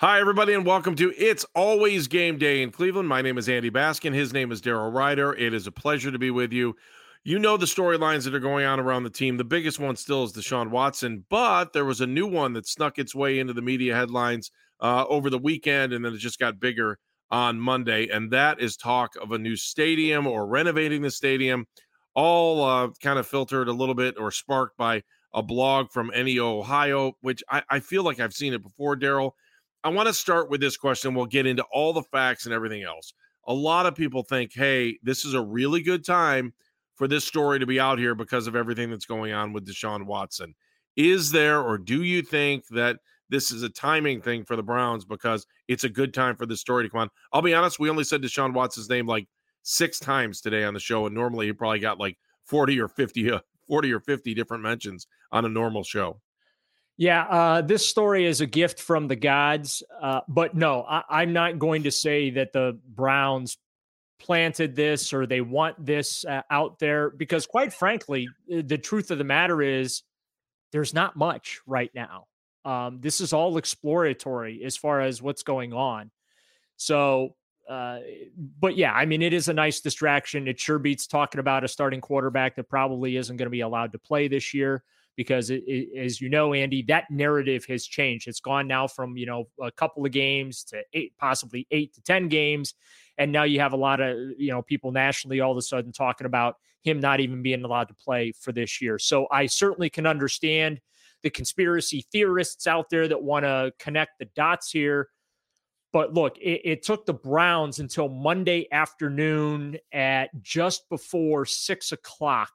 Hi, everybody, and welcome to It's Always Game Day in Cleveland. My name is Andy Baskin. His name is Daryl Ryder. It is a pleasure to be with you. You know the storylines that are going on around the team. The biggest one still is Deshaun Watson, but there was a new one that snuck its way into the media headlines uh, over the weekend, and then it just got bigger on Monday. And that is talk of a new stadium or renovating the stadium, all uh, kind of filtered a little bit or sparked by a blog from NEO Ohio, which I, I feel like I've seen it before, Daryl I want to start with this question. We'll get into all the facts and everything else. A lot of people think, hey, this is a really good time for this story to be out here because of everything that's going on with Deshaun Watson. Is there, or do you think that this is a timing thing for the Browns because it's a good time for this story to come on? I'll be honest, we only said Deshaun Watson's name like six times today on the show, and normally he probably got like 40 or 50, uh, 40 or 50 different mentions on a normal show. Yeah, uh, this story is a gift from the gods. Uh, but no, I, am not going to say that the Browns planted this or they want this uh, out there because, quite frankly, uh, the truth of the matter is there's not much right now. Um, this is all exploratory as far as what's going on. So, uh, but yeah, I mean, it is a nice distraction. It sure beats talking about a starting quarterback that probably isn't going to be allowed to play this year because it, it, as you know, Andy, that narrative has changed. It's gone now from you know a couple of games to eight, possibly eight to ten games, and now you have a lot of you know people nationally all of a sudden talking about him not even being allowed to play for this year. So I certainly can understand the conspiracy theorists out there that want to connect the dots here. But look, it, it, took the Browns until Monday afternoon at just before six o'clock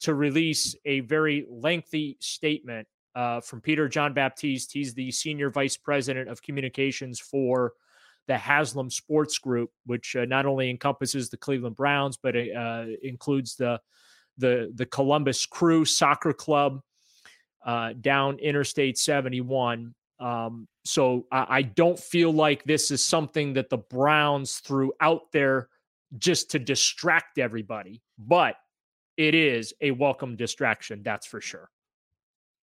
to release a very lengthy statement uh, from Peter John Baptiste. He's the senior vice president of communications for the Haslam Sports Group, which uh, not only encompasses the Cleveland Browns but uh, includes the the the Columbus Crew Soccer Club uh, down Interstate 71. Um, so I, I don't feel like this is something that the Browns threw out there just to distract everybody, but it is a welcome distraction. That's for sure.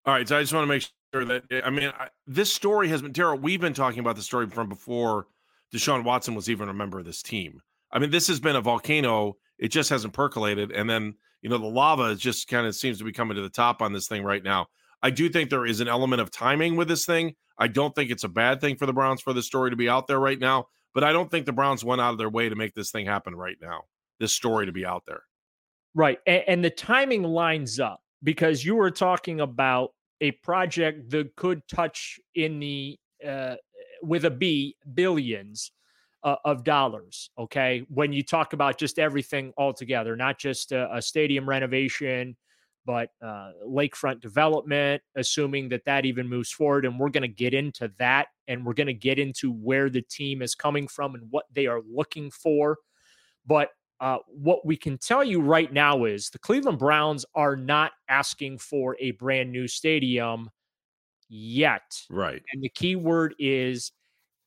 All right. So I just want to make sure that, eh, I mean, I, this story has been, Daryl, we've been talking about the story from before Deshaun Watson was even a member of this team. I mean, this has been a volcano. It just hasn't percolated. And then, you know, the lava just kind of seems to be coming to the top on this thing right now. I do think there is an element of timing with this thing. I don't think it's a bad thing for the Browns for the story to be out there right now, but I don't think the Browns went out of their way to make this thing happen right now, this story to be out there. Right. And, and, the timing lines up because you were talking about a project that could touch in the, uh, with a B, billions uh, of dollars. Okay. When you talk about just everything altogether, not just a, a stadium renovation, but uh, lakefront development, assuming that that even moves forward. And we're going to get into that and we're going to get into where the team is coming from and what they are looking for. But uh, what we can tell you right now is the Cleveland Browns are not asking for a brand new stadium. yet. Right. And the key word is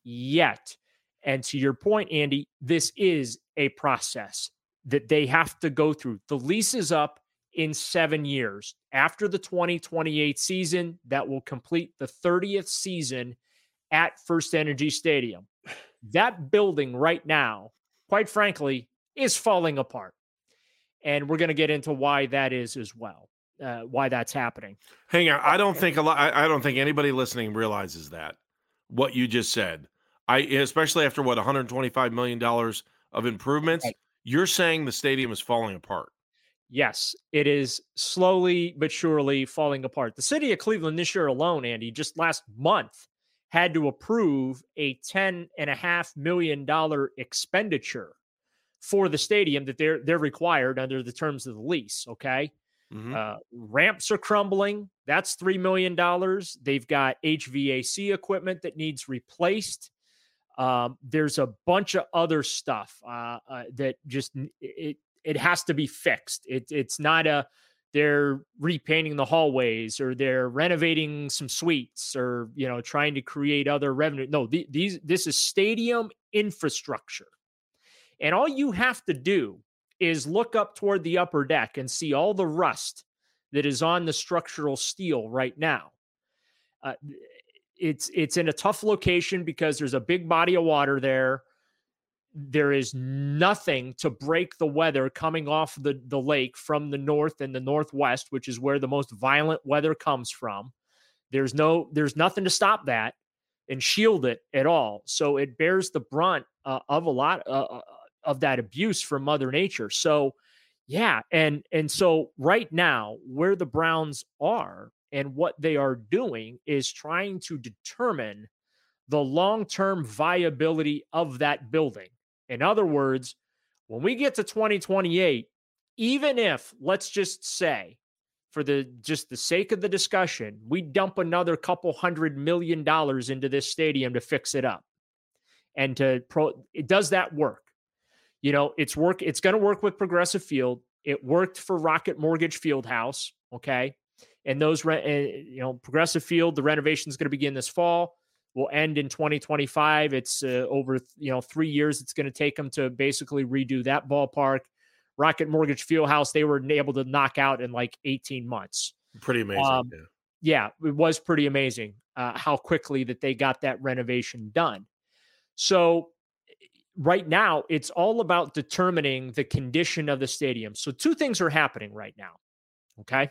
yet. And to your point, Andy, this is a process that they have to go through. The lease is up in seven years. After the 2028 season, that will complete the 30th season at FirstEnergy Stadium. That building right now, quite frankly, is falling apart. And we're going to get into why that is as well, uh, why that's happening. Hang on. I don't think a lot, I, I don't think anybody listening realizes that what you just said. I, especially after what, $125 million of improvements, right. you're saying the stadium is falling apart yes, it is slowly but surely falling apart. The city of Cleveland this year alone, Andy, just last month had to approve a ten and a half million dollar expenditure for the stadium that they're they're required under the terms of the lease. Okay. Mm-hmm. Uh, ramps are crumbling. That's three million dollars. They've got HVAC equipment that needs replaced. Um, there's a bunch of other stuff uh, uh, that just it, it has to be fixed. It, it's not a they're repainting the hallways or they're renovating some suites or you know trying to create other revenue. No, the, these this is stadium infrastructure, and all you have to do is look up toward the upper deck and see all the rust that is on the structural steel right now. Uh, it's it's in a tough location because there's a big body of water there there is nothing to break the weather coming off the, the lake from the north and the northwest, which is where the most violent weather comes from. There's no there's nothing to stop that and shield it at all. So it bears the brunt uh, of a lot uh, uh of that abuse from Mother Nature. So yeah, and and so right now where the Browns are and what they are doing is trying to determine the long-term viability of that building in other words, when we get to 2028, even if, let's just say, for the just the sake of the discussion, we dump another couple hundred million dollars into this stadium to fix it up. And to pro does that work. You know, it's work, it's going to work with Progressive Field. It worked for Rocket Mortgage Field House. Okay. And those, re- uh, you know, Progressive Field, the renovation is going to begin this fall will end in 2025. It's uh, over, you know, three years. It's going to take them to basically redo that ballpark. Rocket Mortgage Field House. they were able to knock out in like 18 months. Pretty amazing. Um, yeah. yeah. it was pretty amazing uh, how quickly that they got that renovation done. So right now, it's all about determining the condition of the stadium. So two things are happening right now. Okay.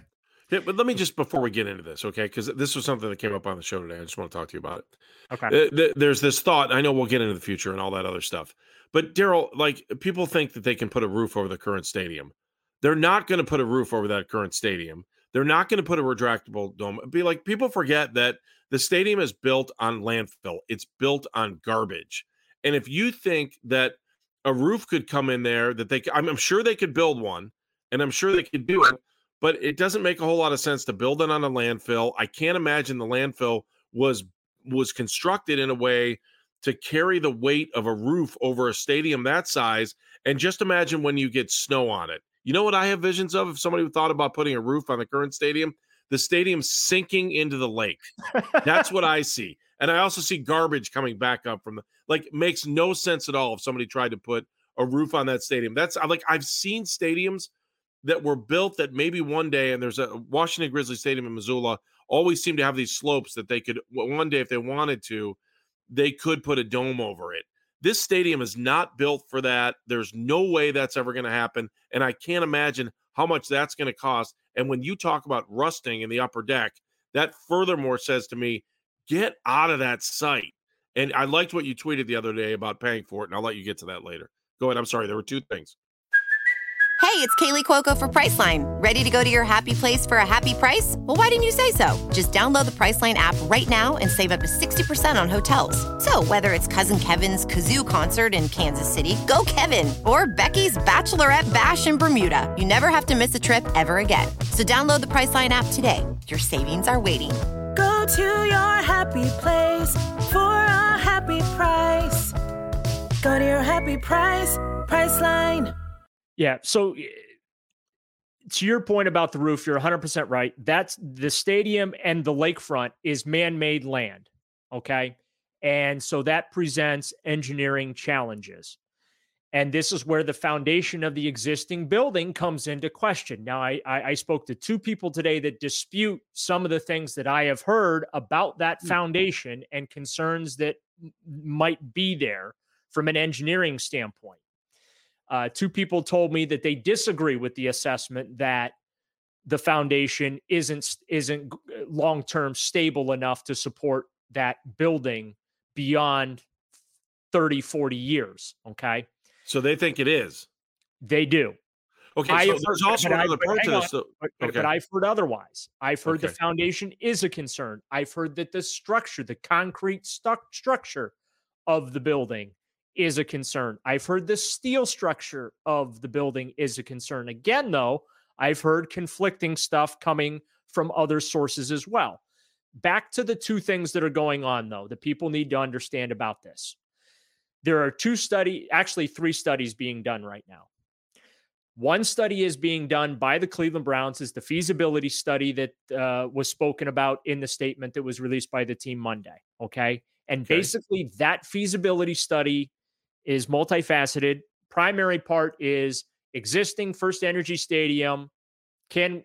Yeah, but let me just before we get into this, okay? Because this was something that came up on the show today. I just want to talk to you about it. Okay. Uh, th- there's this thought. I know we'll get into the future and all that other stuff, but Daryl, like people think that they can put a roof over the current stadium. They're not going to put a roof over that current stadium. They're not going to put a retractable dome. Be like people forget that the stadium is built on landfill. It's built on garbage. And if you think that a roof could come in there, that they, I'm, I'm sure they could build one, and I'm sure they could do it but it doesn't make a whole lot of sense to build it on a landfill. I can't imagine the landfill was was constructed in a way to carry the weight of a roof over a stadium that size. And just imagine when you get snow on it. You know what I have visions of? If somebody thought about putting a roof on the current stadium, the stadium sinking into the lake. That's what I see. And I also see garbage coming back up from the like makes no sense at all if somebody tried to put a roof on that stadium. That's like I've seen stadiums that were built that maybe one day, and there's a Washington Grizzly Stadium in Missoula, always seem to have these slopes that they could one day, if they wanted to, they could put a dome over it. This stadium is not built for that. There's no way that's ever going to happen. And I can't imagine how much that's going to cost. And when you talk about rusting in the upper deck, that furthermore says to me, get out of that site. And I liked what you tweeted the other day about paying for it, and I'll let you get to that later. Go ahead. I'm sorry. There were two things. Hey, it's Kaley Cuoco for Priceline. Ready to go to your happy place for a happy price? Well, why didn't you say so? Just download the Priceline app right now and save up to 60% on hotels. So, whether it's Cousin Kevin's Kazoo concert in Kansas City, go Kevin, or Becky's Bachelorette Bash in Bermuda, you never have to miss a trip ever again. So, download the Priceline app today. Your savings are waiting. To your happy place for a happy price. Go to your happy price, Priceline. Yeah. So eh, to your point about the roof, you're 100% right. That's the stadium and the lakefront is man made land. Okay. And so that presents engineering challenges. And this is where the foundation of the existing building comes into question. Now, I, I, I spoke to two people today that dispute some of the things that I have heard about that hmm. foundation and concerns that might be there from an engineering standpoint. Uh, two people told me that they disagree with the assessment that the foundation isn't isn't long term stable enough to support that building beyond 30 40 years okay so they think it is they do okay I so there's also another part to this on, but, okay. but, i've heard otherwise i've heard okay. the foundation is a concern i've heard that the structure the concrete stu- structure of the building is a concern. I've heard the steel structure of the building is a concern. Again, though, I've heard conflicting stuff coming from other sources as well. Back to the two things that are going on, though, that people need to understand about this. There are two study, actually three studies being done right now. One study is being done by the Cleveland Browns, is the feasibility study that uh, was spoken about in the statement that was released by the team Monday. Okay. And okay. basically, that feasibility study is multifaceted. Primary part is existing FirstEnergy Stadium. Can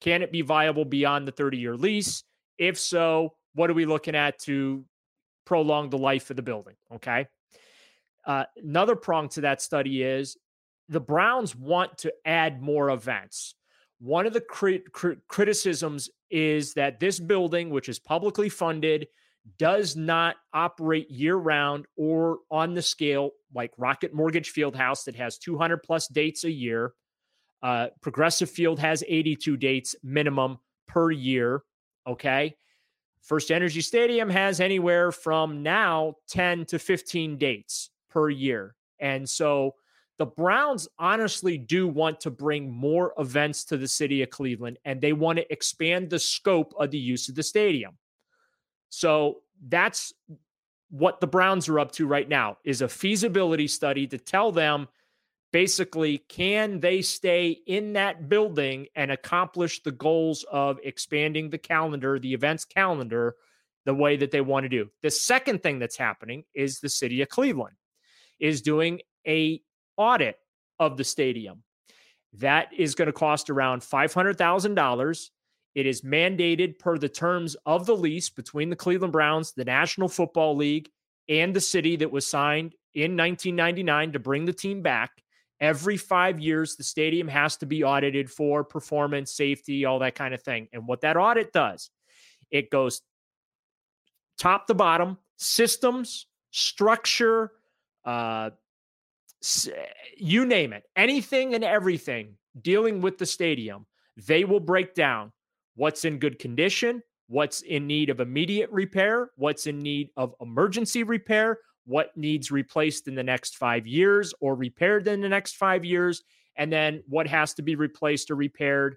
can it be viable beyond the 30 year lease? If so, what are we looking at to prolong the life of the building? Okay. Uh, another prong to that study is the Browns want to add more events. One of the crit- crit- criticisms is that this building, which is publicly funded, does not operate year round or on the scale like Rocket Mortgage Fieldhouse that has 200 plus dates a year. Uh, Progressive Field has 82 dates minimum per year. Okay. FirstEnergy Stadium has anywhere from now 10 to 15 dates per year. And so the Browns honestly do want to bring more events to the city of Cleveland and they want to expand the scope of the use of the stadium. So that's what the Browns are up to right now is a feasibility study to tell them basically can they stay in that building and accomplish the goals of expanding the calendar, the events calendar the way that they want to do. The second thing that's happening is the city of Cleveland is doing a audit of the stadium. That is going to cost around $500,000 it is mandated per the terms of the lease between the Cleveland Browns, the National Football League, and the city that was signed in 1999 to bring the team back. Every five years, the stadium has to be audited for performance, safety, all that kind of thing. And what that audit does, it goes top to bottom, systems, structure, uh, you name it, anything and everything dealing with the stadium, they will break down what's in good condition, what's in need of immediate repair, what's in need of emergency repair, what needs replaced in the next five years or repaired in the next five years, and then what has to be replaced or repaired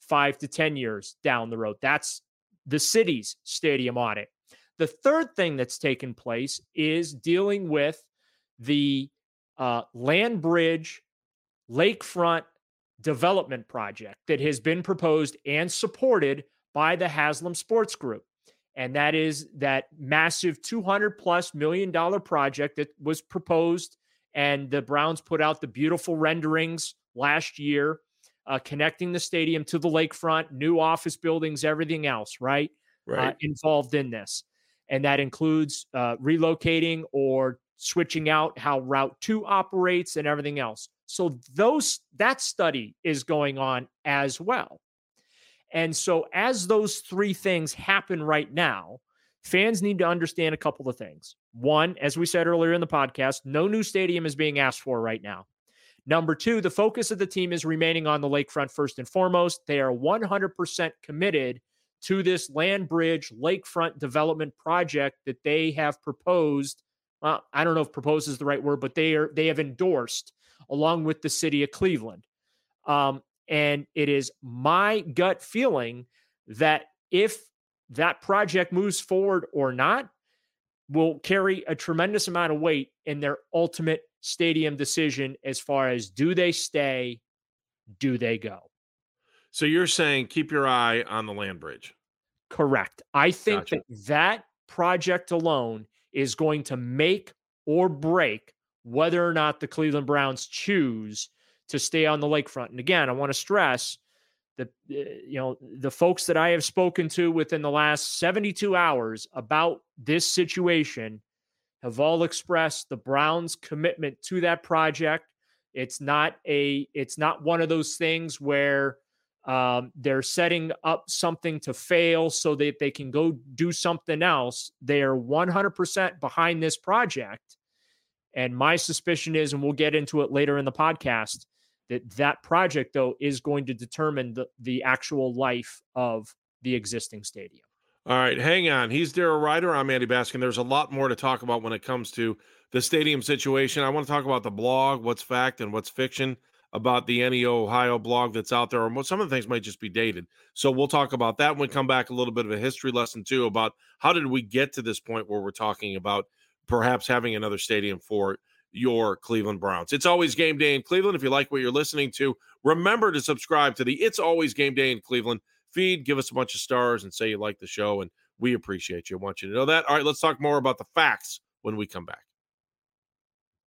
five to 10 years down the road. That's the city's stadium audit. The third thing that's taken place is dealing with the uh, land bridge, lakefront development project that has been proposed and supported by the Haslam Sports Group. And that is that massive 200 plus million dollar project that was proposed. And the Browns put out the beautiful renderings last year, uh, connecting the stadium to the lakefront, new office buildings, everything else, right? Uh, right. Uh, involved in this. And that includes uh, relocating or switching out how Route 2 operates and everything else. So those that study is going on as well. And so as those three things happen right now, fans need to understand a couple of things. One, as we said earlier in the podcast, no new stadium is being asked for right now. Number two, the focus of the team is remaining on the lakefront first and foremost. They are 100% committed to this land bridge lakefront development project that they have proposed. Well, I don't know if proposed is the right word, but they are they have endorsed along with the city of Cleveland. Um, and it is my gut feeling that if that project moves forward or not, will carry a tremendous amount of weight in their ultimate stadium decision as far as do they stay, do they go? So you're saying keep your eye on the land bridge. Correct. I think Gotcha. that that project alone is going to make or break whether or not the Cleveland Browns choose to stay on the lakefront. And again, I want to stress that uh, you know the folks that I have spoken to within the last 72 hours about this situation have all expressed the Browns' commitment to that project. It's not a it's not one of those things where um, they're setting up something to fail so that they can go do something else. They are 100% behind this project. And my suspicion is, and we'll get into it later in the podcast, that that project, though, is going to determine the, the actual life of the existing stadium. All right, hang on. He's Daryl Ryder. I'm Andy Baskin. There's a lot more to talk about when it comes to the stadium situation. I want to talk about the blog, what's fact and what's fiction about the NEO Ohio blog that's out there, or some of the things might just be dated. So we'll talk about that when we come back. A little bit of a history lesson too about how did we get to this point where we're talking about perhaps having another stadium for your Cleveland Browns. It's always game day in Cleveland. If you like what you're listening to, remember to subscribe to the It's Always Game Day in Cleveland feed. Give us a bunch of stars and say you like the show, and we appreciate you. I want you to know that. All right, let's talk more about the facts when we come back.